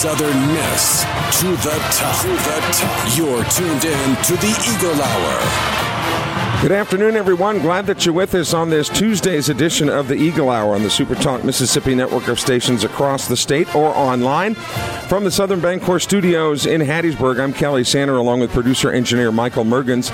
Southern Miss to the top. To the top. You're tuned in to the Eagle Hour. Good afternoon, everyone. Glad that you're with us on this Tuesday's edition of the Eagle Hour on the Super Talk Mississippi network of stations across the state or online. From the Southern Bancorp studios in Hattiesburg, I'm Kelly Sander along with producer engineer Michael Mergens.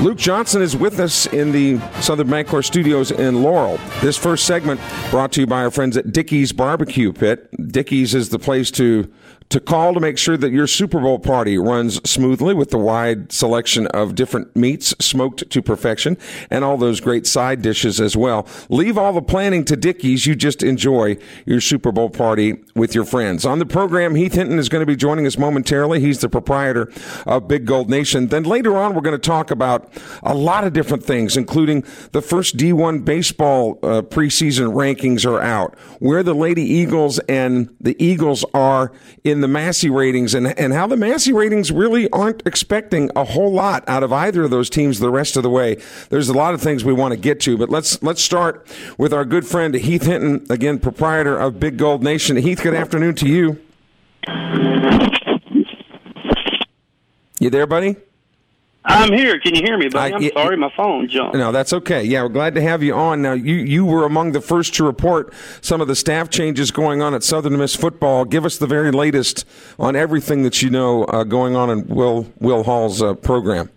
Luke Johnson is with us in the Southern Bancorp studios in Laurel. This first segment brought to you by our friends at Dickey's Barbecue Pit. Dickey's is the place to to call to make sure that your Super Bowl party runs smoothly with the wide selection of different meats smoked to perfection and all those great side dishes as well. Leave all the planning to Dickey's. You just enjoy your Super Bowl party with your friends. On the program, Heath Hinton is going to be joining us momentarily. He's the proprietor of Big Gold Nation. Then later on, we're going to talk about a lot of different things, including the first D1 baseball uh, preseason rankings are out, where the Lady Eagles and the Eagles are in the Massey ratings and, and how the Massey ratings really aren't expecting a whole lot out of either of those teams the rest of the way. There's a lot of things we want to get to, but let's let's start with our good friend Heath Hinton, again proprietor of Big Gold Nation. Heath, good afternoon to you. You there, buddy? I'm here. Can you hear me, buddy? I- I'm it- sorry, my phone jumped. No, that's okay. Yeah, we're glad to have you on. Now, you, you were among the first to report some of the staff changes going on at Southern Miss football. Give us the very latest on everything that you know uh, going on in Will Will Hall's uh, program.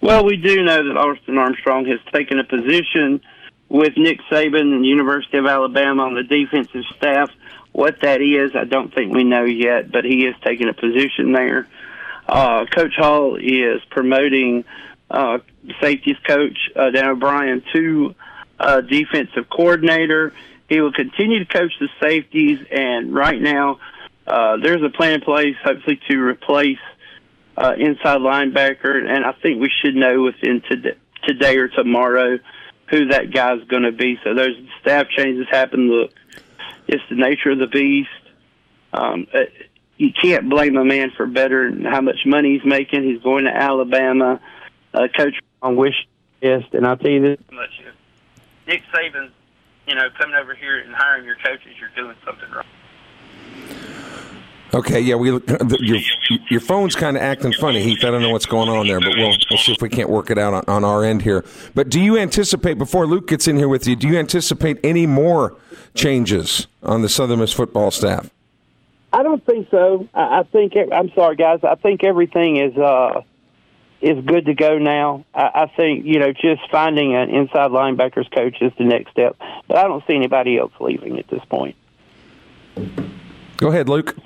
Well, we do know that Austin Armstrong has taken a position with Nick Saban and the University of Alabama on the defensive staff. What that is, I don't think we know yet, but he is taking a position there. Uh, coach Hall is promoting uh, safeties coach uh, Dan O'Brien to uh, defensive coordinator. He will continue to coach the safeties, and right now uh, there's a plan in place, hopefully to replace uh, inside linebacker, and I think we should know within today, today or tomorrow who that guy's going to be. So those staff changes happen. Look, it's the nature of the beast. Um, uh, you can't blame a man for better than how much money he's making. He's going to Alabama. Uh, Coach on wish list, and I'll tell you this much: if Nick Saban's, you know, coming over here and hiring your coaches, you're doing something wrong. Okay, yeah, we the, your your phone's kind of acting funny, Heath. I don't know what's going on there, but we'll we'll see if we can't work it out on, on our end here. But do you anticipate before Luke gets in here with you? Do you anticipate any more changes on the Southern Miss football staff? I don't think so. I, think I'm sorry, guys. I think everything is uh, is good to go now. I think you know just finding an inside linebackers coach is the next step. But I don't see anybody else leaving at this point. Go ahead, Luke.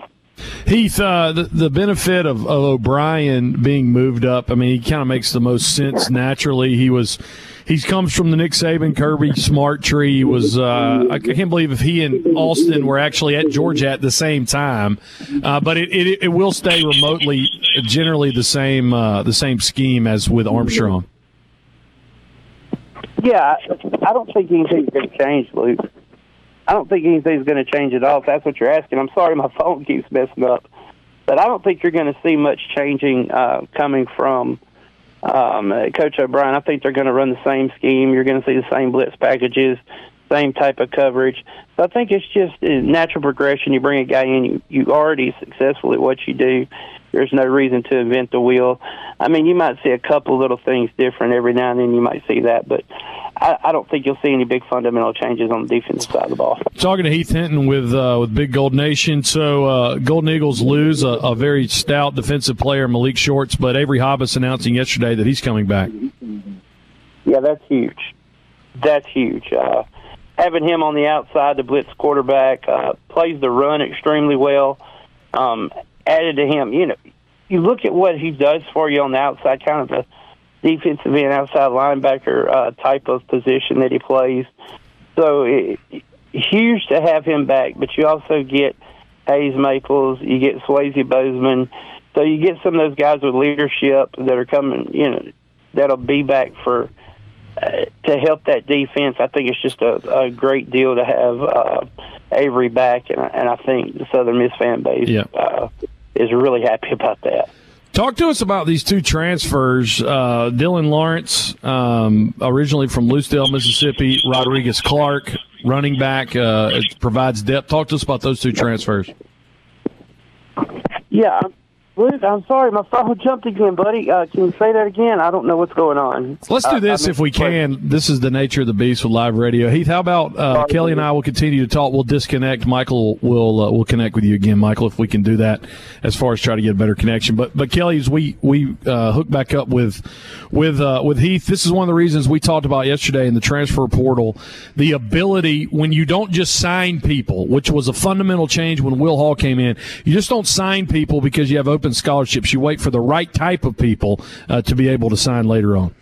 Heath, uh, the, the benefit of, of O'Brien being moved up, I mean, he kind of makes the most sense naturally. He was, he comes from the Nick Saban, Kirby Smart tree. He was, uh, I can't believe if he and Austin were actually at Georgia at the same time, uh, but it, it, it will stay remotely, generally the same, uh, the same scheme as with Armstrong. Yeah, I don't think anything's going to change, Luke. I don't think anything's going to change at all. If that's what you're asking, I'm sorry, my phone keeps messing up. But I don't think you're going to see much changing uh, coming from um, uh, Coach O'Brien. I think they're going to run the same scheme. You're going to see the same blitz packages, same type of coverage. So I think it's just a natural progression. You bring a guy in, you you already successful at what you do. There's no reason to invent the wheel. I mean, you might see a couple little things different every now and then. You might see that, but I, I don't think you'll see any big fundamental changes on the defensive side of the ball. Talking to Heath Hinton with uh, with Big Gold Nation. So uh, Golden Eagles lose a, a, very stout defensive player, Malik Shorts, but Avery Hobbs announcing yesterday that he's coming back. Yeah, that's huge. That's huge. Uh, having him on the outside, the blitz quarterback, uh, plays the run extremely well. Um, added to him, you know, you look at what he does for you on the outside, kind of a defensive end outside linebacker uh, type of position that he plays. So it, huge to have him back, but you also get Hayes Maples, you get Swayze Bozeman, so you get some of those guys with leadership that are coming, you know, that'll be back for uh, to help that defense. I think it's just a, a great deal to have uh, Avery back, and, and I think the Southern Miss fan base yeah. uh, is really happy about that. Talk to us about these two transfers. Uh, Dylan Lawrence, um, originally from Lucedale, Mississippi. Rodriguez Clark, running back, uh, provides depth. Talk to us about those two transfers. Yeah, Luke, I'm sorry, my phone jumped again, buddy. Uh, can you say that again? I don't know what's going on. Let's do this uh, if we can. This is the nature of the beast with live radio. Heath, how about uh, Kelly and I will continue to talk. We'll disconnect. Michael will uh, will connect with you again, Michael, if we can do that. As far as try to get a better connection, but but Kelly, as we we uh, hook back up with with uh, with Heath, this is one of the reasons we talked about yesterday in the transfer portal. The ability when you don't just sign people, which was a fundamental change when Will Hall came in. You just don't sign people because you have open open scholarships. You wait for the right type of people uh, to be able to sign later on.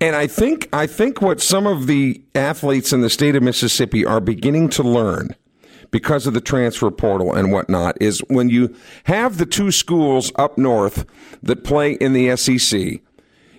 And I think I think what some of the athletes in the state of Mississippi are beginning to learn because of the transfer portal and whatnot is when you have the two schools up north that play in the SEC,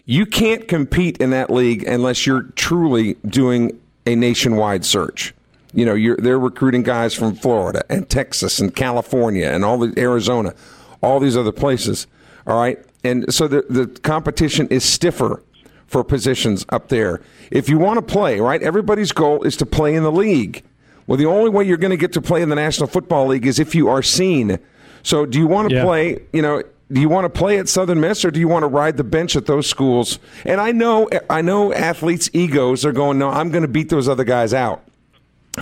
you can't compete in that league unless you're truly doing a nationwide search. You know, they're recruiting guys from Florida and Texas and California and all the Arizona all these other places. All right. And so the, the competition is stiffer for positions up there. If you want to play, right, everybody's goal is to play in the league. Well, the only way you're going to get to play in the National Football League is if you are seen. So do you want to yeah. play, you know, do you want to play at Southern Miss or do you want to ride the bench at those schools? And I know I know athletes' egos are going, no, I'm going to beat those other guys out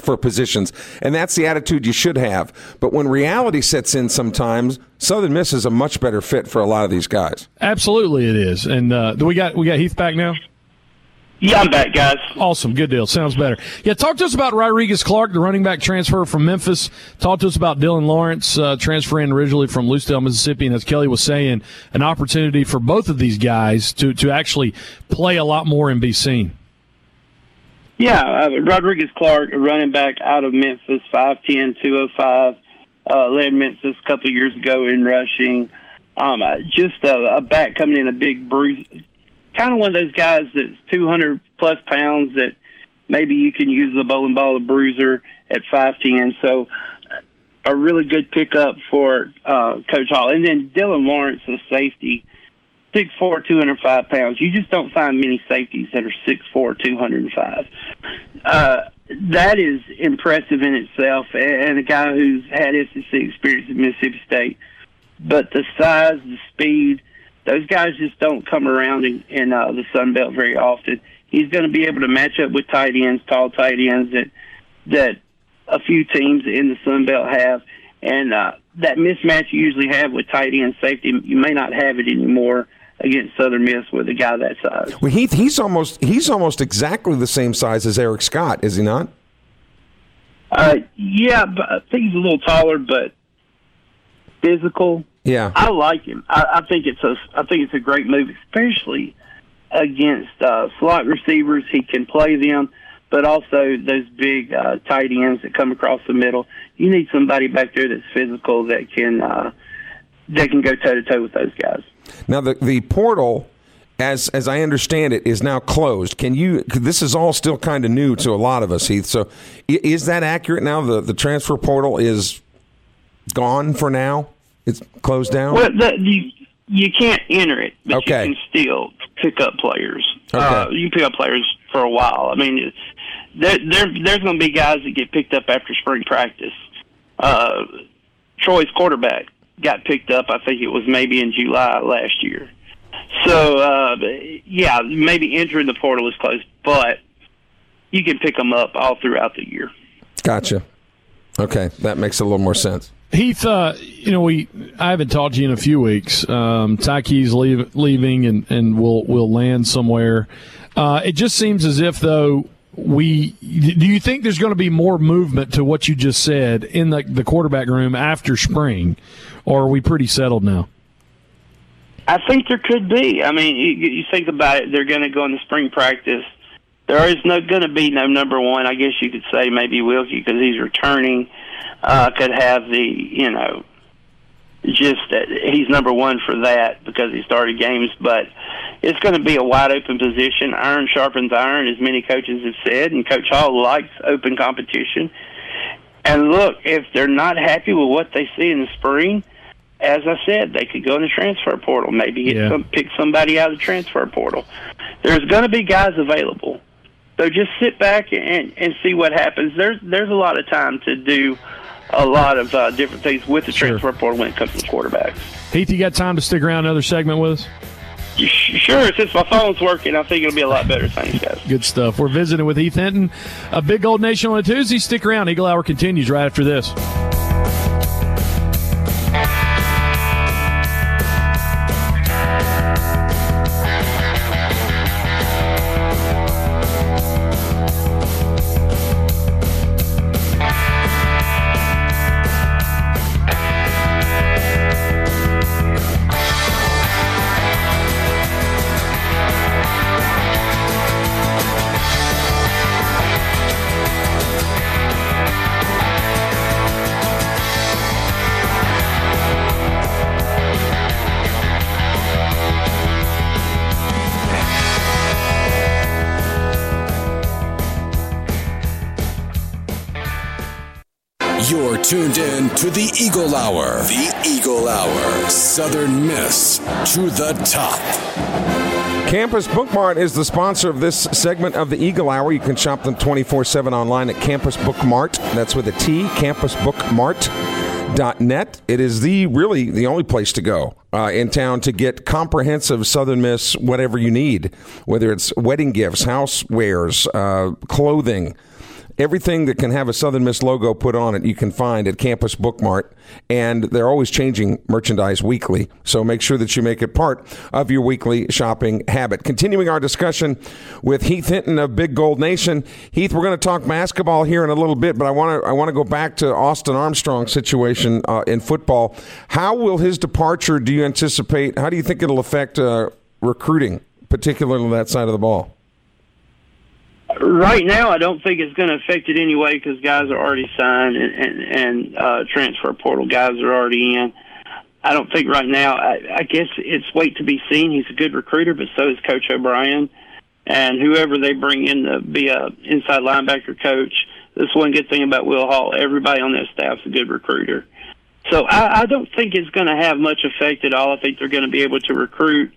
for positions. And that's the attitude you should have. But when reality sets in sometimes, Southern Miss is a much better fit for a lot of these guys. Absolutely it is. And uh, do we got we got Heath back now? Yeah, I'm back, guys. Awesome. Good deal. Sounds better. Yeah, talk to us about Rodriguez Clark, the running back transfer from Memphis. Talk to us about Dylan Lawrence, uh, transferring originally from Lucedale, Mississippi. And as Kelly was saying, an opportunity for both of these guys to, to actually play a lot more and be seen. Yeah, uh, Rodriguez Clark, running back out of Memphis, 5'10", 205, uh, led Memphis a couple of years ago in rushing. Um, uh, just a, a back coming in a big bruise, kind of one of those guys that's 200 plus pounds that maybe you can use the bowling ball, a bruiser at 5'10". So a really good pickup for uh, Coach Hall. And then Dylan Lawrence, the safety, six four, two hundred five pounds. You just don't find many safeties that are six four, two hundred five. Uh, that is impressive in itself, and a guy who's had SEC experience at Mississippi State. But the size, the speed, those guys just don't come around in, in uh, the Sun Belt very often. He's going to be able to match up with tight ends, tall tight ends that that a few teams in the Sun Belt have, and uh, that mismatch you usually have with tight end safety, you may not have it anymore against Southern Miss with a guy that size. Well, Heath, he's almost he's almost exactly the same size as Eric Scott, is he not? Uh, yeah, but I think he's a little taller, but physical. Yeah, I like him. I, I think it's a I think it's a great move, especially against uh, slot receivers. He can play them, but also those big uh, tight ends that come across the middle. You need somebody back there that's physical that can uh, that can go toe to toe with those guys. Now the the portal as as I understand it, is now closed. Can you? This is all still kind of new to a lot of us, Heath. So, is that accurate now? The the transfer portal is gone for now. It's closed down. Well, the, you you can't enter it, but okay. you can still pick up players. Okay. Uh, you can pick up players for a while. I mean, there, there there's going to be guys that get picked up after spring practice. Uh, Troy's quarterback got picked up. I think it was maybe in July last year. So uh, yeah, maybe entering the portal is close, but you can pick them up all throughout the year. Gotcha. Okay, that makes a little more sense. Heath, uh, you know, we I haven't talked to you in a few weeks. Um, Ty Keyes leave, leaving, and and we'll we'll land somewhere. Uh, it just seems as if though we do you think there's going to be more movement to what you just said in the the quarterback room after spring, or are we pretty settled now? I think there could be. I mean, you, you think about it; they're going to go into spring practice. There is no going to be no number one. I guess you could say maybe Wilcke because he's returning uh, could have the you know just that he's number one for that because he started games, but it's going to be a wide open position. Iron sharpens iron, as many coaches have said, and Coach Hall likes open competition. And look, if they're not happy with what they see in the spring, as I said, they could go in the transfer portal, maybe get Yeah. some, pick somebody out of the transfer portal. There's going to be guys available, so just sit back and and see what happens. There's there's a lot of time to do a lot of uh, different things with the Sure. transfer portal when it comes to quarterbacks. Heath, you got time to stick around another segment with us? Sure, since my phone's working, I think it'll be a lot better. Thanks, guys. Good stuff. We're visiting with Heath Hinton, a Big Gold Nation on a Tuesday. Stick around. Eagle Hour continues right after this. Tuned in to the Eagle Hour. The Eagle Hour. Southern Miss to the top. Campus Bookmart is the sponsor of this segment of the Eagle Hour. You can shop them 24 7 online at Campus Bookmart. That's with a T, Campus campusbookmart.net. It is the really the only place to go uh, in town to get comprehensive Southern Miss whatever you need, whether it's wedding gifts, housewares, uh, clothing. Everything that can have a Southern Miss logo put on it, you can find at Campus Bookmart. And they're always changing merchandise weekly. So make sure that you make it part of your weekly shopping habit. Continuing our discussion with Heath Hinton of Big Gold Nation. Heath, we're going to talk basketball here in a little bit, but I want to I want to go back to Austin Armstrong's situation uh, in football. How will his departure, do you anticipate, how do you think it'll affect uh, recruiting, particularly on that side of the ball? Right now, I don't think it's going to affect it anyway because guys are already signed and and, and uh, transfer portal guys are already in. I don't think right now. I, I guess it's wait to be seen. He's a good recruiter, but so is Coach O'Brien, and whoever they bring in to be a inside linebacker coach. This one good thing about Will Hall. Everybody on that staff's a good recruiter. So I, I don't think it's going to have much effect at all. I think they're going to be able to recruit,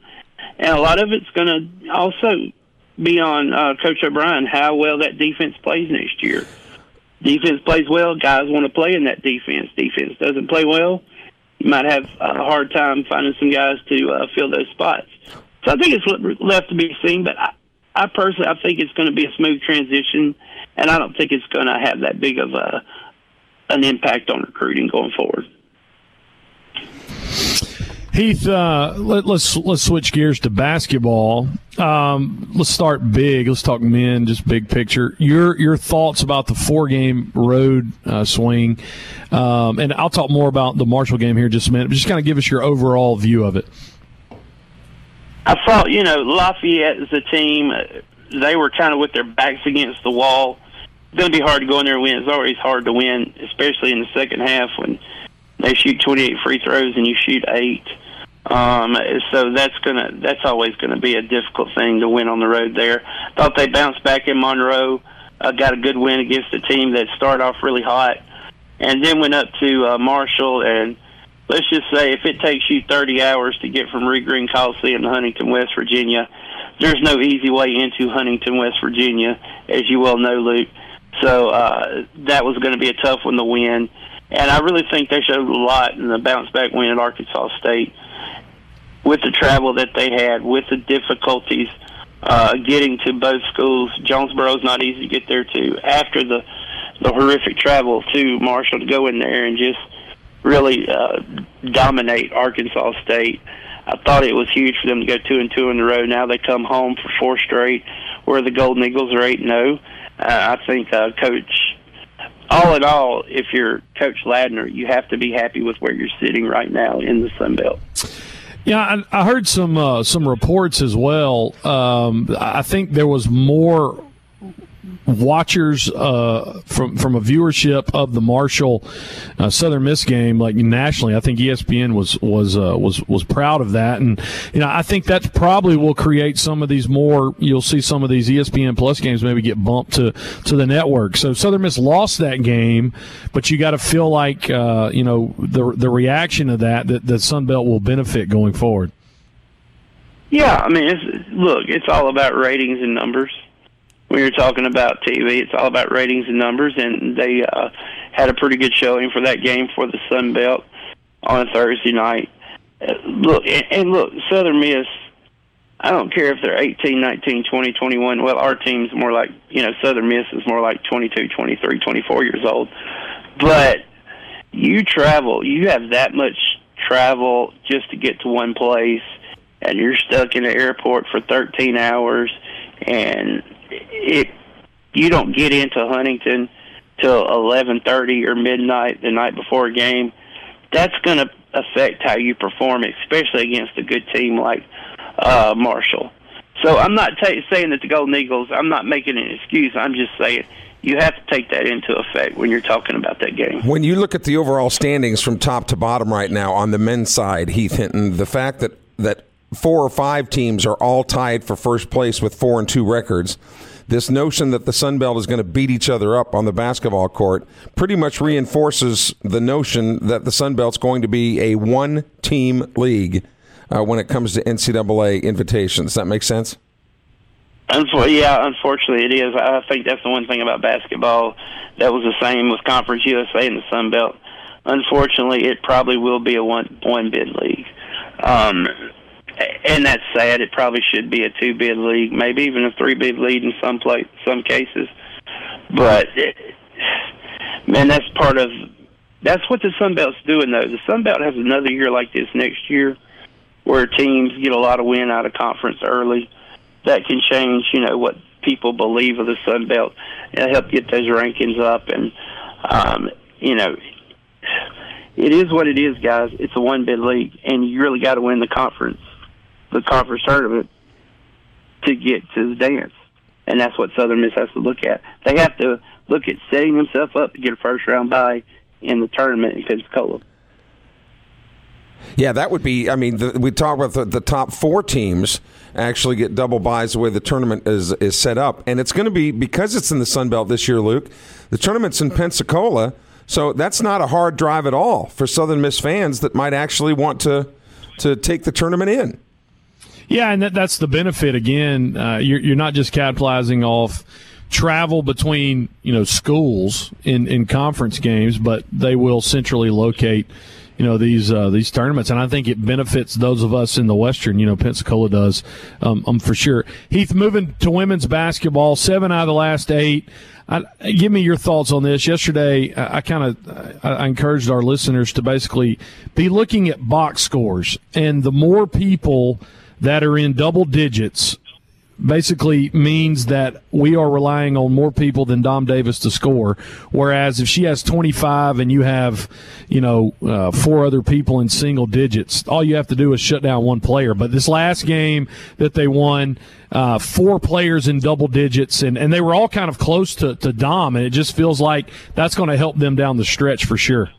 and a lot of it's going to also be on uh, Coach O'Brien how well that defense plays next year. Defense plays well, guys want to play in that defense. Defense doesn't play well, you might have a hard time finding some guys to uh, fill those spots. So I think it's left to be seen, but I, I personally I think it's going to be a smooth transition, and I don't think it's going to have that big of a an impact on recruiting going forward. Heath, uh, let, let's let's switch gears to basketball. Um, let's start big. Let's talk men, just big picture. Your your thoughts about the four game road uh, swing, um, and I'll talk more about the Marshall game here in just a minute. But just kind of give us your overall view of it. I thought, you know, Lafayette as a team, uh, they were kind of with their backs against the wall. It's going to be hard to go in there and win. It's always hard to win, especially in the second half when they shoot 28 free throws and you shoot eight. Um, so that's gonna that's always to be a difficult thing to win on the road there. Thought they bounced back in Monroe, uh, got a good win against a team that started off really hot, and then went up to uh, Marshall and let's just say if it takes you 30 hours to get from Reed Green Coliseum to Huntington, West Virginia, there's no easy way into Huntington, West Virginia, as you well know, Luke. So uh, that was going to be a tough one to win. And I really think they showed a lot in the bounce back win at Arkansas State with the travel that they had, with the difficulties uh, getting to both schools. Jonesboro's not easy to get there to. After the the horrific travel to Marshall to go in there and just really uh, dominate Arkansas State. I thought it was huge for them to go two and two in a row. Now they come home for four straight, where the Golden Eagles are eight and zero. Oh. Uh, I think uh, Coach all in all, if you're Coach Ladner, you have to be happy with where you're sitting right now in the Sun Belt. Yeah, I, I heard some uh, some reports as well. Um, I think there was more watchers uh, from from a viewership of the Marshall uh, Southern Miss game, like nationally, I think ESPN was was uh, was was proud of that, and you know I think that probably will create some of these more. You'll see some of these ESPN Plus games maybe get bumped to to the network. So Southern Miss lost that game, but you got to feel like uh, you know the the reaction of that that the Sun Belt will benefit going forward. Yeah, I mean, it's, look, it's all about ratings and numbers when you're talking about TV, it's all about ratings and numbers, and they uh, had a pretty good showing for that game for the Sun Belt on a Thursday night. Uh, look, and, look, Southern Miss. I don't care if they're 18, 19, 20, 21. Well, our team's more like, you know, Southern Miss is more like 22, 23, 24 years old. But you travel, you have that much travel just to get to one place, and you're stuck in the airport for 13 hours, and it you don't get into Huntington till eleven thirty or midnight the night before a game, that's going to affect how you perform, especially against a good team like uh, Marshall. So I'm not t- saying that the Golden Eagles. I'm not making an excuse. I'm just saying you have to take that into effect when you're talking about that game. When you look at the overall standings from top to bottom right now on the men's side, Heath Hinton, the fact that that four or five teams are all tied for first place with four and two records this notion that the Sun Belt is going to beat each other up on the basketball court pretty much reinforces the notion that the Sun Belt's going to be a one team league uh, when it comes to NCAA invitations. Does that make sense? Yeah, unfortunately it is. I think that's the one thing about basketball that was the same with Conference USA and the Sun Belt. Unfortunately, it probably will be a one one bid league. Um, and that's sad. It probably should be a two bid league, maybe even a three bid league in some place, some cases. But it, man, that's part of that's what the Sun Belt's doing. Though the Sun Belt has another year like this next year, where teams get a lot of win out of conference early. That can change, you know, what people believe of the Sun Belt and help get those rankings up. And um, you know, it is what it is, guys. It's a one bid league, and you really got to win the conference the conference tournament to get to the dance. And that's what Southern Miss has to look at. They have to look at setting themselves up to get a first round bye in the tournament in Pensacola. Yeah, that would be. I mean, the, we talk about the, the, top four teams actually get double buys the way the tournament is is set up, and it's going to be because it's in the Sun Belt this year, Luke. The tournament's in Pensacola, so that's not a hard drive at all for Southern Miss fans that might actually want to to take the tournament in. Yeah, and that, that's the benefit. Again, uh, you're, you're not just capitalizing off travel between you know schools in, in conference games, but they will centrally locate you know these uh, these tournaments, and I think it benefits those of us in the Western. You know, Pensacola does, um, um for sure. Heath, moving to women's basketball, seven out of the last eight. I, give me your thoughts on this. Yesterday, I, I kind of I encouraged our listeners to basically be looking at box scores, and the more people that are in double digits basically means that we are relying on more people than Dom Davis to score. Whereas if she has 25 and you have, you know, uh, four other people in single digits, all you have to do is shut down one player. But this last game that they won, uh, four players in double digits, and, and they were all kind of close to, to Dom, and it just feels like that's going to help them down the stretch for sure.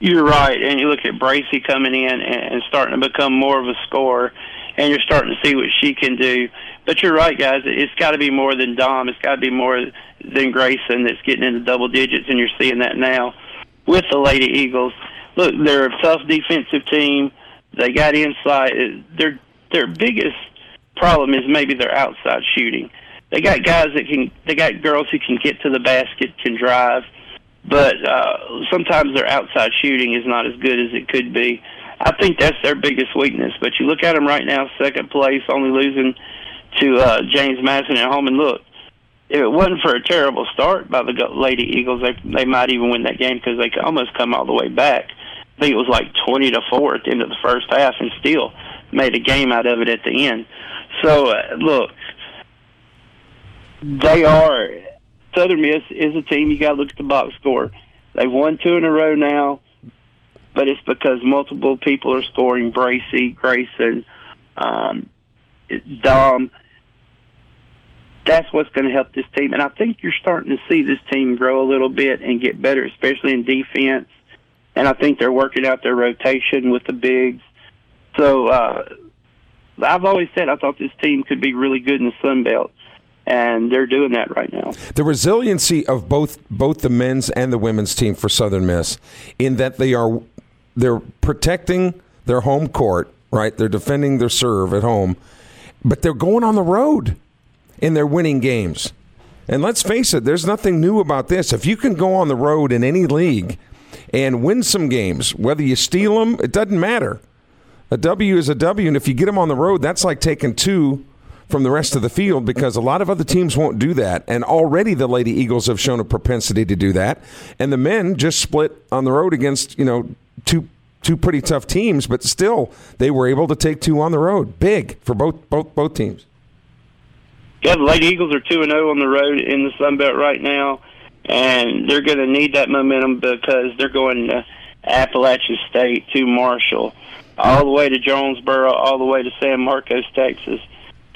You're right, and you look at Bracy coming in and starting to become more of a scorer, and you're starting to see what she can do. But you're right, guys. It's got to be more than Dom. It's got to be more than Grayson that's getting into double digits, and you're seeing that now with the Lady Eagles. Look, they're a tough defensive team. They got inside. Their their biggest problem is maybe their outside shooting. They got guys that can. They got girls who can get to the basket, can drive but uh, sometimes their outside shooting is not as good as it could be. I think that's their biggest weakness. But you look at them right now, second place, only losing to uh, James Madison at home. And look, if it wasn't for a terrible start by the Lady Eagles, they they might even win that game because they could almost come all the way back. I think it was like twenty to four at the end of the first half, and still made a game out of it at the end. So uh, look, they are Southern Miss is a team you got to look at the box score. They've won two in a row now, but it's because multiple people are scoring. Bracy, Grayson, um, Dom. That's what's going to help this team, and I think you're starting to see this team grow a little bit and get better, especially in defense. And I think they're working out their rotation with the bigs. So uh, I've always said I thought this team could be really good in the Sun Belt and they're doing that right now. The resiliency of both both the men's and the women's team for Southern Miss, in that they are they're protecting their home court, right? They're defending their serve at home, but they're going on the road and they're winning games. And let's face it, there's nothing new about this. If you can go on the road in any league and win some games, whether you steal them, it doesn't matter. A W is a W, and if you get them on the road, that's like taking two from the rest of the field because a lot of other teams won't do that. And already the Lady Eagles have shown a propensity to do that. And the men just split on the road against, you know, two two pretty tough teams, but still they were able to take two on the road. Big for both both both teams. Yeah, the Lady Eagles are two and zero oh on the road in the Sun Belt right now, and they're going to need that momentum because they're going to Appalachian State to Marshall, all the way to Jonesboro, all the way to San Marcos, Texas.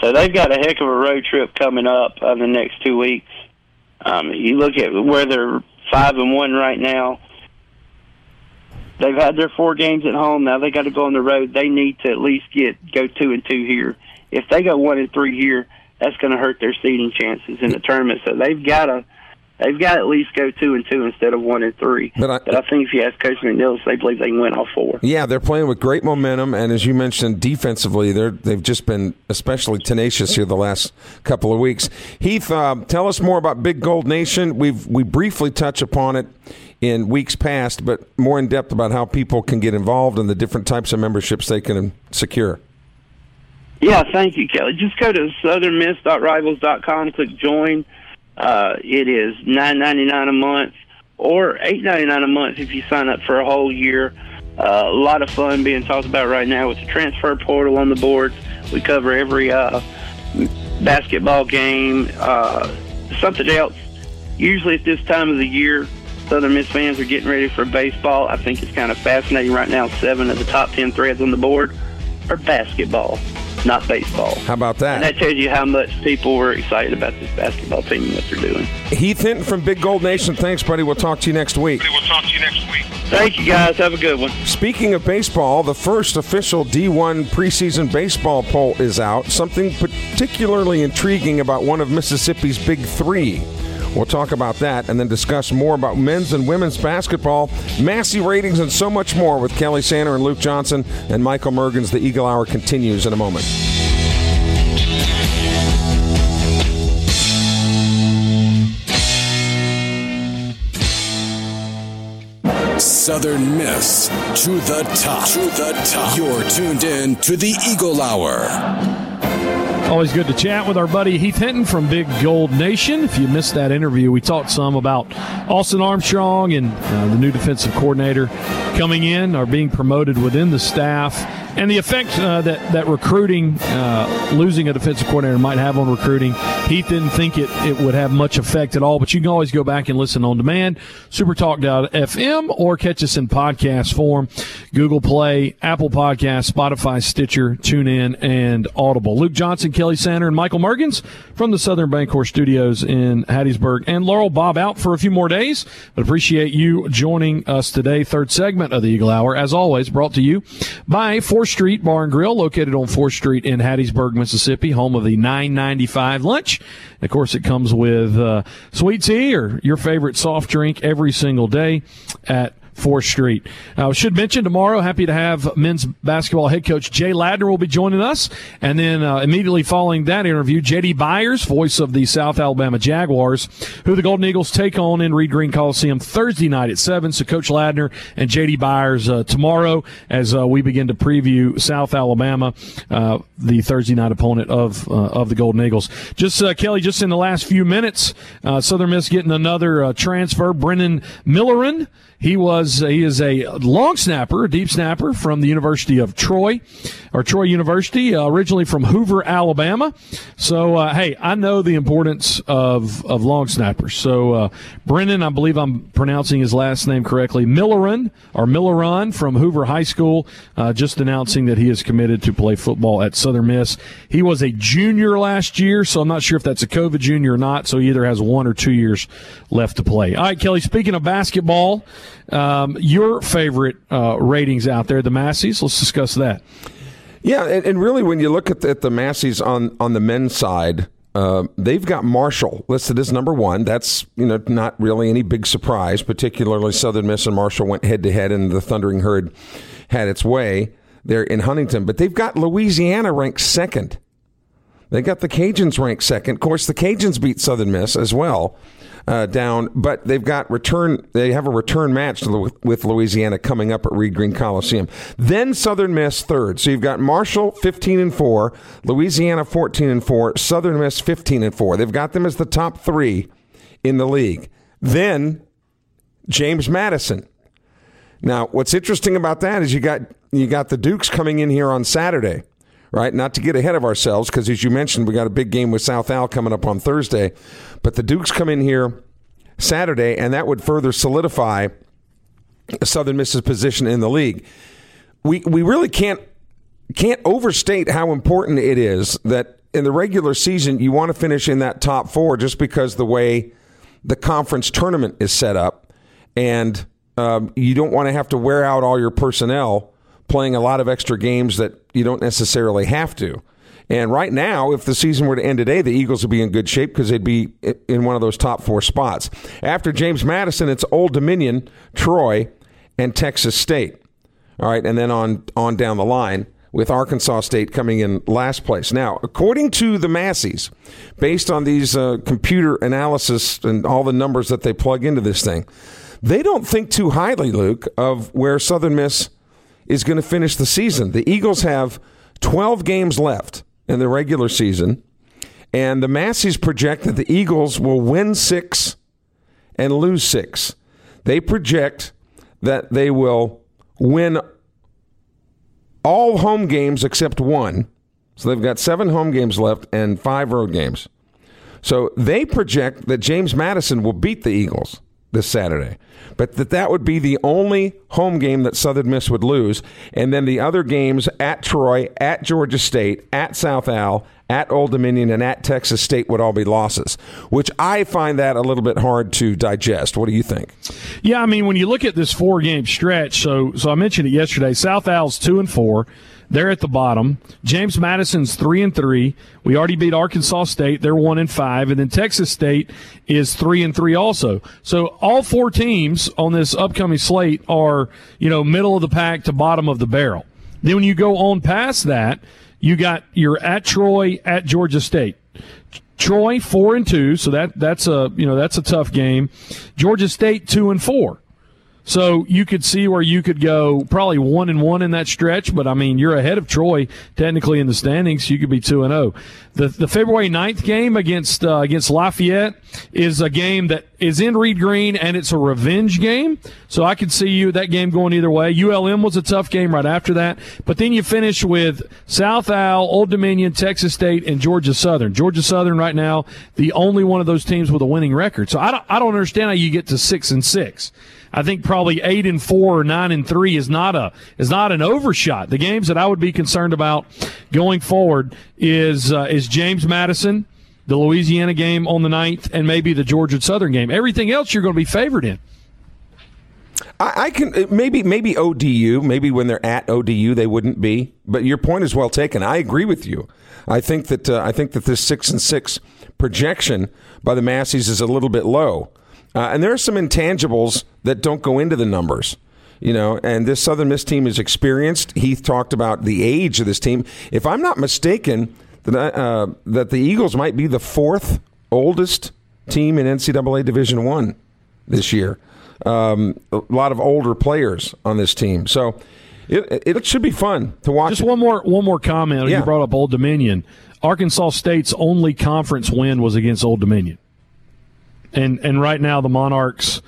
So they've got a heck of a road trip coming up in the next two weeks. Um, you look at where they're five and one right now. They've had their four games at home. Now they got to go on the road. They need to at least get go two and two here. If they go one and three here, that's going to hurt their seeding chances in the tournament. So they've got to they've got to at least go two and two instead of one and three. But I, but I think if you ask Coach McNelis, they believe they can win all four. Yeah, they're playing with great momentum, and as you mentioned, defensively, they're they've just been especially tenacious here the last couple of weeks. Heath, uh, tell us more about Big Gold Nation. We've we briefly touch upon it in weeks past, but more in depth about how people can get involved and the different types of memberships they can secure. Yeah, thank you, Kelly. Just go to southernmiss.rivals.com, click join uh, it is nine ninety nine a month or eight ninety nine a month if you sign up for a whole year. Uh, a lot of fun being talked about right now with the transfer portal on the boards. We cover every uh, basketball game. Uh, something else. Usually at this time of the year, Southern Miss fans are getting ready for baseball. I think it's kind of fascinating right now. Seven of the top ten threads on the board are basketball not baseball. How about that? And that tells you how much people were excited about this basketball team and what they're doing. Heath Hinton from Big Gold Nation. Thanks, buddy. We'll talk to you next week. We'll talk to you next week. Thank you, guys. Have a good one. Speaking of baseball, the first official D1 preseason baseball poll is out. Something particularly intriguing about one of Mississippi's big three. We'll talk about that and then discuss more about men's and women's basketball, Massey ratings, and so much more with Kelly Sander and Luke Johnson and Michael Mergens. The Eagle Hour continues in a moment. Southern Miss to the top. To the top. You're tuned in to the Eagle Hour. Always good to chat with our buddy Heath Hinton from Big Gold Nation. If you missed that interview, we talked some about Austin Armstrong and uh, the new defensive coordinator coming in or being promoted within the staff and the effect uh, that that recruiting, uh, losing a defensive coordinator might have on recruiting. Heath didn't think it, it would have much effect at all, but you can always go back and listen on demand, supertalk.fm, or catch us in podcast form, Google Play, Apple Podcast, Spotify, Stitcher, TuneIn, and Audible. Luke Johnson, Kelly Sander, and Michael Mergens from the Southern Bancorp Studios in Hattiesburg, and Laurel Bob out for a few more days, but appreciate you joining us today. Third segment of the Eagle Hour, as always, brought to you by 4th Street Bar and Grill, located on 4th Street in Hattiesburg, Mississippi, home of the 995 lunch. Of course, it comes with uh, sweet tea or your favorite soft drink every single day at 4th Street. Uh, should mention tomorrow, happy to have men's basketball head coach Jay Ladner will be joining us. And then uh, immediately following that interview, JD Byers, voice of the South Alabama Jaguars, who the Golden Eagles take on in Reed Green Coliseum Thursday night at 7. So Coach Ladner and JD Byers uh, tomorrow as uh, we begin to preview South Alabama, uh, the Thursday night opponent of uh, of the Golden Eagles. Just Kelly, just in the last few minutes, Southern Miss getting another transfer, Brennan Millerin. He was he is a long snapper, a deep snapper from the University of Troy, or Troy University, uh, originally from Hoover, Alabama. So uh, hey, I know the importance of of long snappers. So uh, Brennan, I believe I'm pronouncing his last name correctly, Millerin or Milleron from Hoover High School, uh, just announcing that he is committed to play football at Southern Miss. He was a junior last year, so I'm not sure if that's a COVID junior or not. So he either has one or two years left to play. All right, Kelly. Speaking of basketball. Um, your favorite uh, ratings out there, the Massey's. Let's discuss that. Yeah, and, and really, when you look at the, at the Massey's on on the men's side, uh, they've got Marshall listed as number one. That's you know not really any big surprise. Particularly Southern Miss and Marshall went head to head, and the Thundering Herd had its way there in Huntington. But they've got Louisiana ranked second. They got the Cajuns ranked second. Of course, the Cajuns beat Southern Miss as well uh, down, but they've got return. They have a return match with Louisiana coming up at Reed Green Coliseum. Then Southern Miss third. So you've got Marshall fifteen and four, Louisiana fourteen and four, Southern Miss fifteen and four. They've got them as the top three in the league. Then James Madison. Now, what's interesting about that is you got you got the Dukes coming in here on Saturday right? Not to get ahead of ourselves, because as you mentioned, we got a big game with South Al coming up on Thursday. But the Dukes come in here Saturday, and that would further solidify Southern Miss's position in the league. We we really can't can't overstate how important it is that in the regular season you want to finish in that top four just because the way the conference tournament is set up, and um, you don't want to have to wear out all your personnel playing a lot of extra games that you don't necessarily have to. And right now, if the season were to end today, the Eagles would be in good shape because they'd be in one of those top four spots. After James Madison, it's Old Dominion, Troy, and Texas State. All right, and then on on down the line with Arkansas State coming in last place. Now, according to the Massey's, based on these uh, computer analysis and all the numbers that they plug into this thing, they don't think too highly, Luke, of where Southern Miss is going to finish the season. The Eagles have 12 games left in the regular season, and the Massey's project that the Eagles will win six and lose six. They project that they will win all home games except one. So they've got seven home games left and five road games. So they project that James Madison will beat the Eagles this Saturday. But that that would be the only home game that Southern Miss would lose, and then the other games at Troy, at Georgia State, at South Al, at Old Dominion, and at Texas State would all be losses. Which I find that a little bit hard to digest. What do you think? Yeah, I mean when you look at this four game stretch, so so I mentioned it yesterday. South Al's two and four. They're at the bottom. James Madison's three and three. We already beat Arkansas State. They're one and five, and then Texas State is three and three also. So all four teams on this upcoming slate are you know middle of the pack to bottom of the barrel. Then when you go on past that, you got you're at Troy, at Georgia State. Troy four and two, so that that's a you know that's a tough game. Georgia State two and four. So you could see where you could go probably one and one in that stretch, but I mean you're ahead of Troy technically in the standings. You could be two and zero. The the February 9th game against uh, against Lafayette is a game that is in Reed Green and it's a revenge game. So I could see you that game going either way. ULM was a tough game right after that, but then you finish with South Al, Old Dominion, Texas State, and Georgia Southern. Georgia Southern right now the only one of those teams with a winning record. So I don't I don't understand how you get to six and six. I think probably eight and four or nine and three is not a is not an overshot. The games that I would be concerned about going forward is uh, is James Madison, the Louisiana game on the 9th, and maybe the Georgia Southern game. Everything else you're going to be favored in. I, I can uh, maybe maybe ODU maybe when they're at ODU they wouldn't be, but your point is well taken. I agree with you. I think that uh, I think that this six and six projection by the Massey's is a little bit low. Uh, and there are some intangibles that don't go into the numbers. You know, and this Southern Miss team is experienced. Heath talked about the age of this team. If I'm not mistaken, that, uh, that the Eagles might be the fourth oldest team in NCAA Division One this year. Um, a lot of older players on this team, so it, it should be fun to watch. Just one more one more comment. Yeah. You brought up Old Dominion. Arkansas State's only conference win was against Old Dominion, and and right now the Monarchs,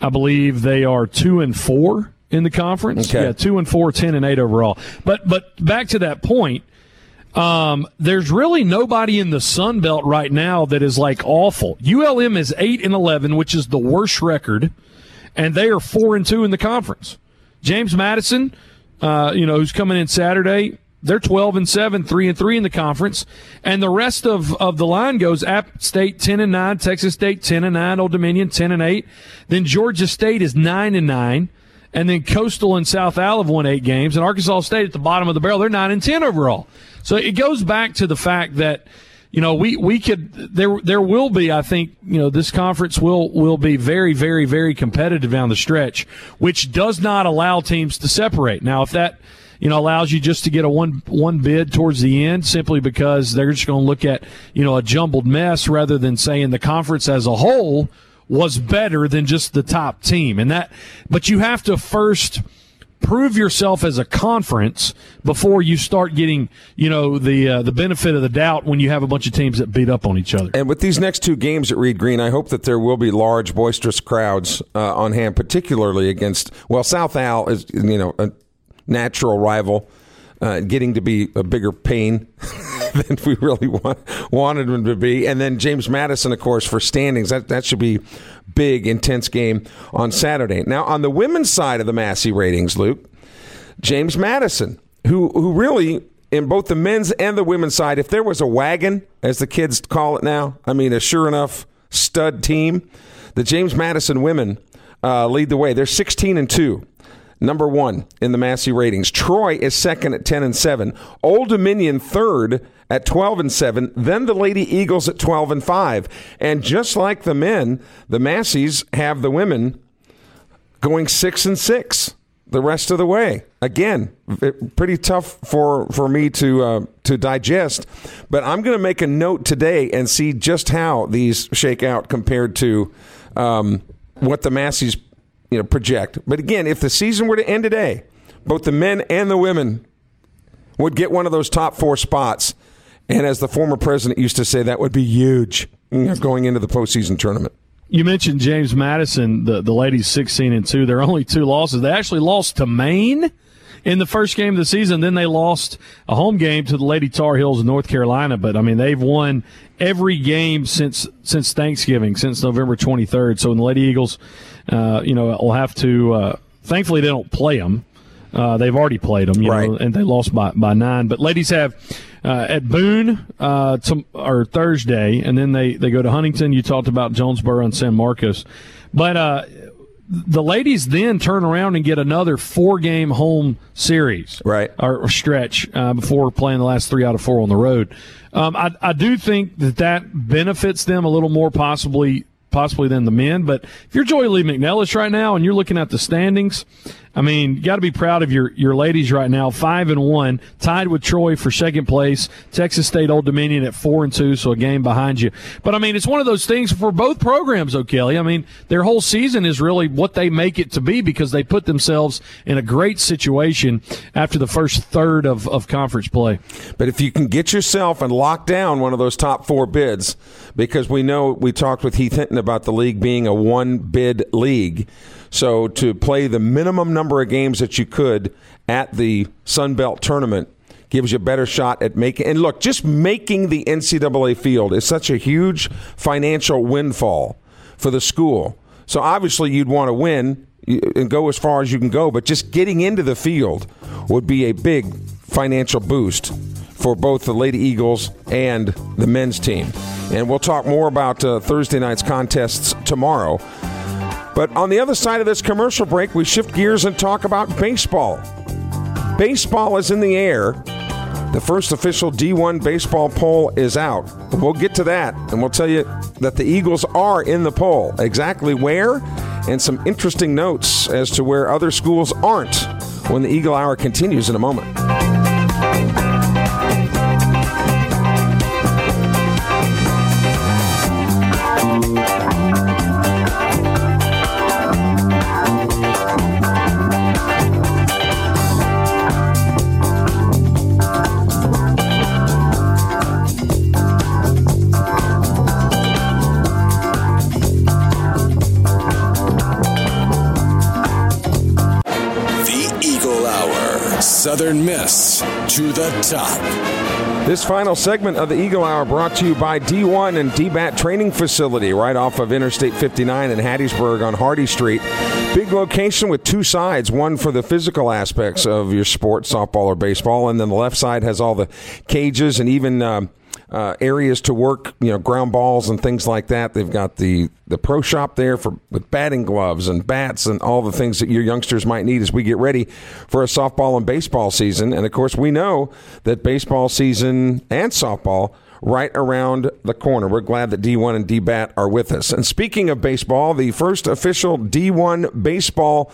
I believe they are two and four in the conference. Okay. Yeah, two and four, 10 and eight overall. But but back to that point. Um, there's really nobody in the Sun Belt right now that is like awful. ULM is eight and eleven, which is the worst record, and they are four and two in the conference. James Madison, uh, you know, who's coming in Saturday, they're twelve and seven, three and three in the conference, and the rest of, of the line goes App State ten and nine, Texas State ten and nine, Old Dominion ten and eight, then Georgia State is nine and nine. And then Coastal and South Al have won eight games, and Arkansas State at the bottom of the barrel. They're nine and ten overall. So it goes back to the fact that you know we we could there there will be I think you know this conference will will be very very very competitive down the stretch, which does not allow teams to separate. Now if that you know allows you just to get a one one bid towards the end simply because they're just going to look at you know a jumbled mess rather than saying the conference as a whole was better than just the top team and that but you have to first prove yourself as a conference before you start getting you know the uh, the benefit of the doubt when you have a bunch of teams that beat up on each other And with these next two games at Reed Green, I hope that there will be large, boisterous crowds uh, on hand, particularly against. Well, South Al is you know a natural rival, uh, getting to be a bigger pain than we really want, wanted him to be. And then James Madison, of course, for standings. That that should be big, intense game on Saturday. Now on the women's side of the Massey ratings, Luke. James Madison, who who really in both the men's and the women's side, if there was a wagon, as the kids call it now, I mean a sure enough stud team, the James Madison women uh, lead the way. They're sixteen and two. Number one in the Massey ratings. Troy is second at ten and seven. Old Dominion third at twelve and seven. Then the Lady Eagles at twelve and five. And just like the men, the Masseys have the women going six and six the rest of the way. Again, v- pretty tough for for me to uh, to digest, but I'm going to make a note today and see just how these shake out compared to um, what the Masseys you know project. But again, if the season were to end today, both the men and the women would get one of those top four spots. And as the former president used to say, that would be huge going into the postseason tournament. you mentioned James Madison the the ladies 16 and 2 their only two losses they actually lost to Maine in the first game of the season then they lost a home game to the Lady Tar Heels of North Carolina but I mean they've won every game since since Thanksgiving since November 23rd so in the Lady Eagles uh, you know will have to uh, thankfully they don't play them uh, they've already played them, you Right. know, and they lost by, by nine. But ladies have uh, at Boone uh, tom or Thursday, and then they, they go to Huntington. You talked about Jonesboro and San Marcos, but uh, the ladies then turn around and get another four game home series, Right. or, or stretch uh, before playing the last three out of four on the road. Um, I, I do think that that benefits them a little more, possibly possibly than the men. But if you're Joye Lee McNelis right now and you're looking at the standings, I mean, you got to be proud of your, your ladies right now. Five and one, tied with Troy for second place. Texas State Old Dominion at four and two, so a game behind you. But I mean, it's one of those things for both programs, O'Kelly. I mean, their whole season is really what they make it to be because they put themselves in a great situation after the first third of, of conference play. But if you can get yourself and lock down one of those top four bids, because we know we talked with Heath Hinton about the league being a one bid league. So to play the minimum number of games that you could at the Sun Belt tournament gives you a better shot at making. And look, just making the NCAA field is such a huge financial windfall for the school. So obviously you'd want to win and go as far as you can go, but just getting into the field would be a big financial boost for both the Lady Eagles and the men's team. And we'll talk more about uh, Thursday night's contests tomorrow. But on the other side of this commercial break, we shift gears and talk about baseball. Baseball is in the air The first official D1 baseball poll is out. We'll get to that, and we'll tell you that the Eagles are in the poll. Exactly where, and some interesting notes as to where other schools aren't when the Eagle Hour continues in a moment. Southern Miss to the top. This final segment of the Eagle Hour brought to you by D1 and DBAT Training Facility right off of Interstate 59 in Hattiesburg on Hardy Street. Big location with two sides, one for the physical aspects of your sport, softball or baseball, and then the left side has all the cages and even um, uh, areas to work, you know, ground balls and things like that. They've got the the pro shop there for with batting gloves and bats and all the things that your youngsters might need as we get ready for a softball and baseball season. And of course, we know that baseball season and softball right around the corner. We're glad that D1 and DBAT are with us. And speaking of baseball, the first official D1 baseball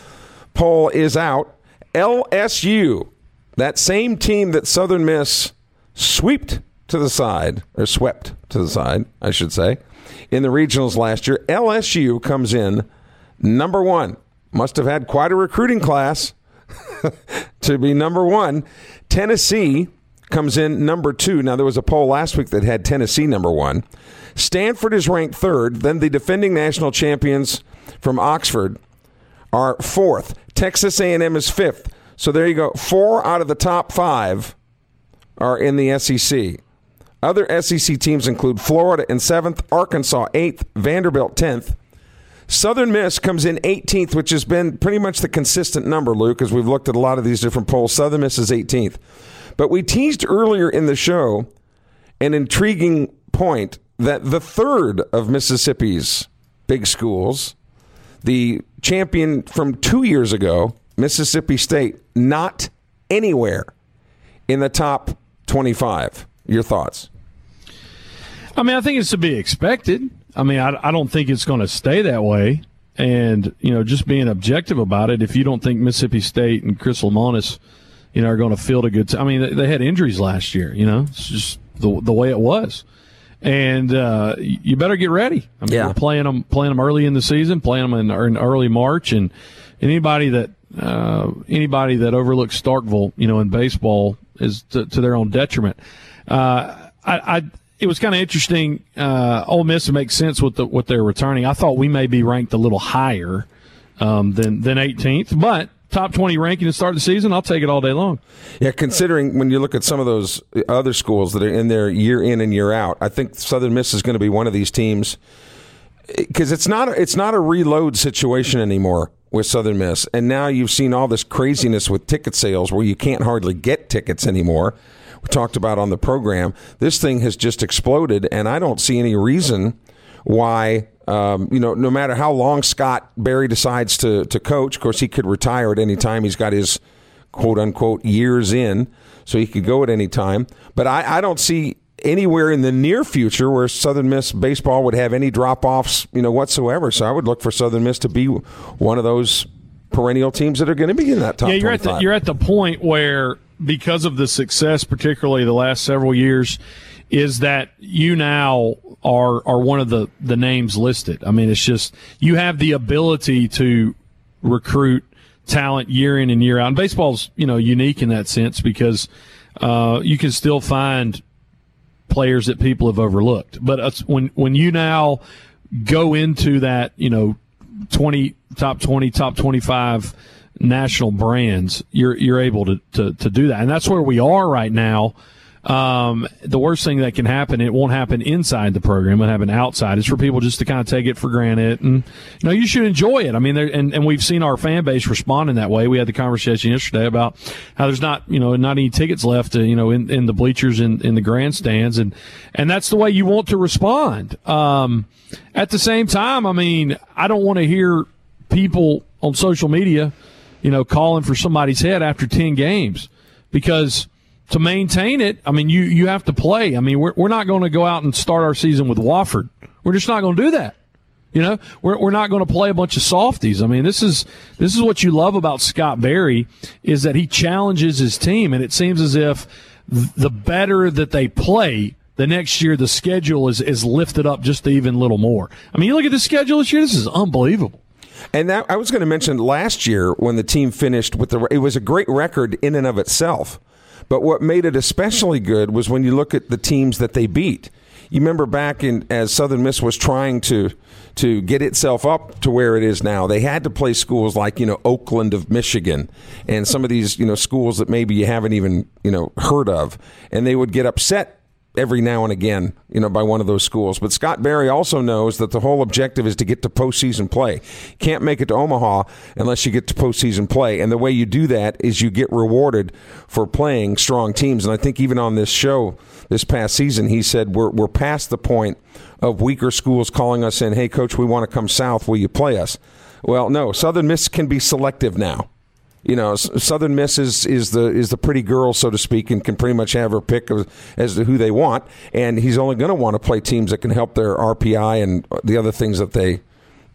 poll is out. LSU, that same team that Southern Miss swept to the side, or swept to the side, I should say, in the regionals last year. LSU comes in number one. Must have had quite a recruiting class to be number one. Tennessee comes in number two. Now, there was a poll last week that had Tennessee number one. Stanford is ranked third. Then the defending national champions from Oxford are fourth. Texas A&M is fifth. So there you go. Four out of the top five are in the SEC. Other SEC teams include Florida in seventh, Arkansas eighth, Vanderbilt tenth. Southern Miss comes in 18th, which has been pretty much the consistent number, Luke, as we've looked at a lot of these different polls. Southern Miss is 18th. But we teased earlier in the show an intriguing point that the third of Mississippi's big schools, the champion from two years ago, Mississippi State, not anywhere in the top 25. Your thoughts? I mean, I think it's to be expected. I mean, I, I don't think it's going to stay that way. And, you know, just being objective about it, if you don't think Mississippi State and Chris Lemonis, you know, are going to field a good time. I mean, they, they had injuries last year, you know, it's just the, the way it was. And uh, you better get ready. I mean, Yeah. we're playing them, playing them early in the season, playing them in, in early March, and anybody that uh, anybody that overlooks Starkville, you know, in baseball is to, to their own detriment. Uh, I, I it was kind of interesting. Uh, Ole Miss makes sense with the, what they're returning. I thought we may be ranked a little higher um, than than 18th, but top 20 ranking to start the season, I'll take it all day long. Yeah, considering when you look at some of those other schools that are in there year in and year out, I think Southern Miss is going to be one of these teams because it's not it's not a reload situation anymore with Southern Miss, and now you've seen all this craziness with ticket sales where you can't hardly get tickets anymore. Talked about on the program. This thing has just exploded, and I don't see any reason why. Um, you know, no matter how long Scott Berry decides to to coach, of course he could retire at any time. He's got his quote unquote years in, so he could go at any time. But I, I don't see anywhere in the near future where Southern Miss baseball would have any drop offs, you know, whatsoever. So I would look for Southern Miss to be one of those perennial teams that are going to be in that top. yeah, you're at the you're at the point where because of the success, particularly the last several years, is that you now are are one of the the names listed. I mean, it's just you have the ability to recruit talent year in and year out. And baseball's you know unique in that sense because uh, you can still find players that people have overlooked. But it's when when you now go into that, you know, twenty top twenty, top twenty five national brands, you're you're able to, to to do that, and that's where we are right now. Um, the worst thing that can happen, it won't happen inside the program, it'll happen outside. It's for people just to kind of take it for granted, and you know, you should enjoy it. I mean, and and we've seen our fan base respond in that way. We had the conversation yesterday about how there's not you know not any tickets left, to, you know, in, in the bleachers in in the grandstands, and and that's the way you want to respond. Um, at the same time, I mean, I don't want to hear people on social media, you know, calling for somebody's head after 10 games because to maintain it, I mean, you, you have to play. I mean, we're, we're not going to go out and start our season with Wofford. We're just not going to do that. You know, we're, we're not going to play a bunch of softies. I mean, this is this is what you love about Scott Berry is that he challenges his team, and it seems as if the better that they play, the next year the schedule is is lifted up just even a little more. I mean, you look at the schedule this year; this is unbelievable. And that I was going to mention last year when the team finished with the it was a great record in and of itself. But what made it especially good was when you look at the teams that they beat you remember back in as Southern Miss was trying to to get itself up to where it is now. They had to play schools like you know Oakland of Michigan and some of these you know schools that maybe you haven't even you know heard of, and they would get upset every now and again, you know, by one of those schools. But Scott Berry also knows that the whole objective is to get to postseason play. can't make it to Omaha unless you get to postseason play. And the way you do that is you get rewarded for playing strong teams. And I think even on this show this past season, he said we're we're past the point of weaker schools calling us in, "Hey, coach, we want to come south. Will you play us?" Well, no. Southern Miss can be selective now you know, Southern Miss is, is the is the pretty girl, so to speak, and can pretty much have her pick of, as to who they want. And he's only going to want to play teams that can help their RPI and the other things that they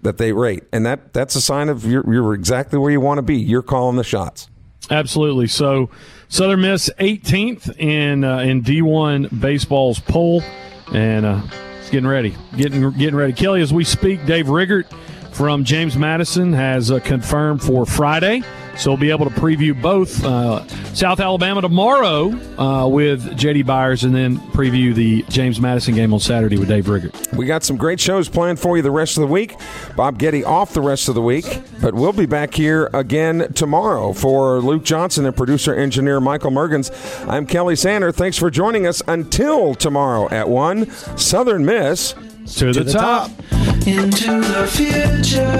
that they rate. And that that's a sign of you're, you're exactly where you want to be. You're calling the shots. Absolutely. So Southern Miss 18th in uh, in D1 baseball's poll, and uh, it's getting ready, getting getting ready. Kelly, as we speak, Dave Riggert from James Madison has uh, confirmed for Friday. So we'll be able to preview both uh, South Alabama tomorrow uh, with JD Byers and then preview the James Madison game on Saturday with Dave Riggert. We got some great shows planned for you the rest of the week. Bob Getty off the rest of the week, but we'll be back here again tomorrow for Luke Johnson and producer engineer Michael Mergens. I'm Kelly Sander. Thanks for joining us until tomorrow at 1 Southern Miss to, to the, the, top. top. Into the future.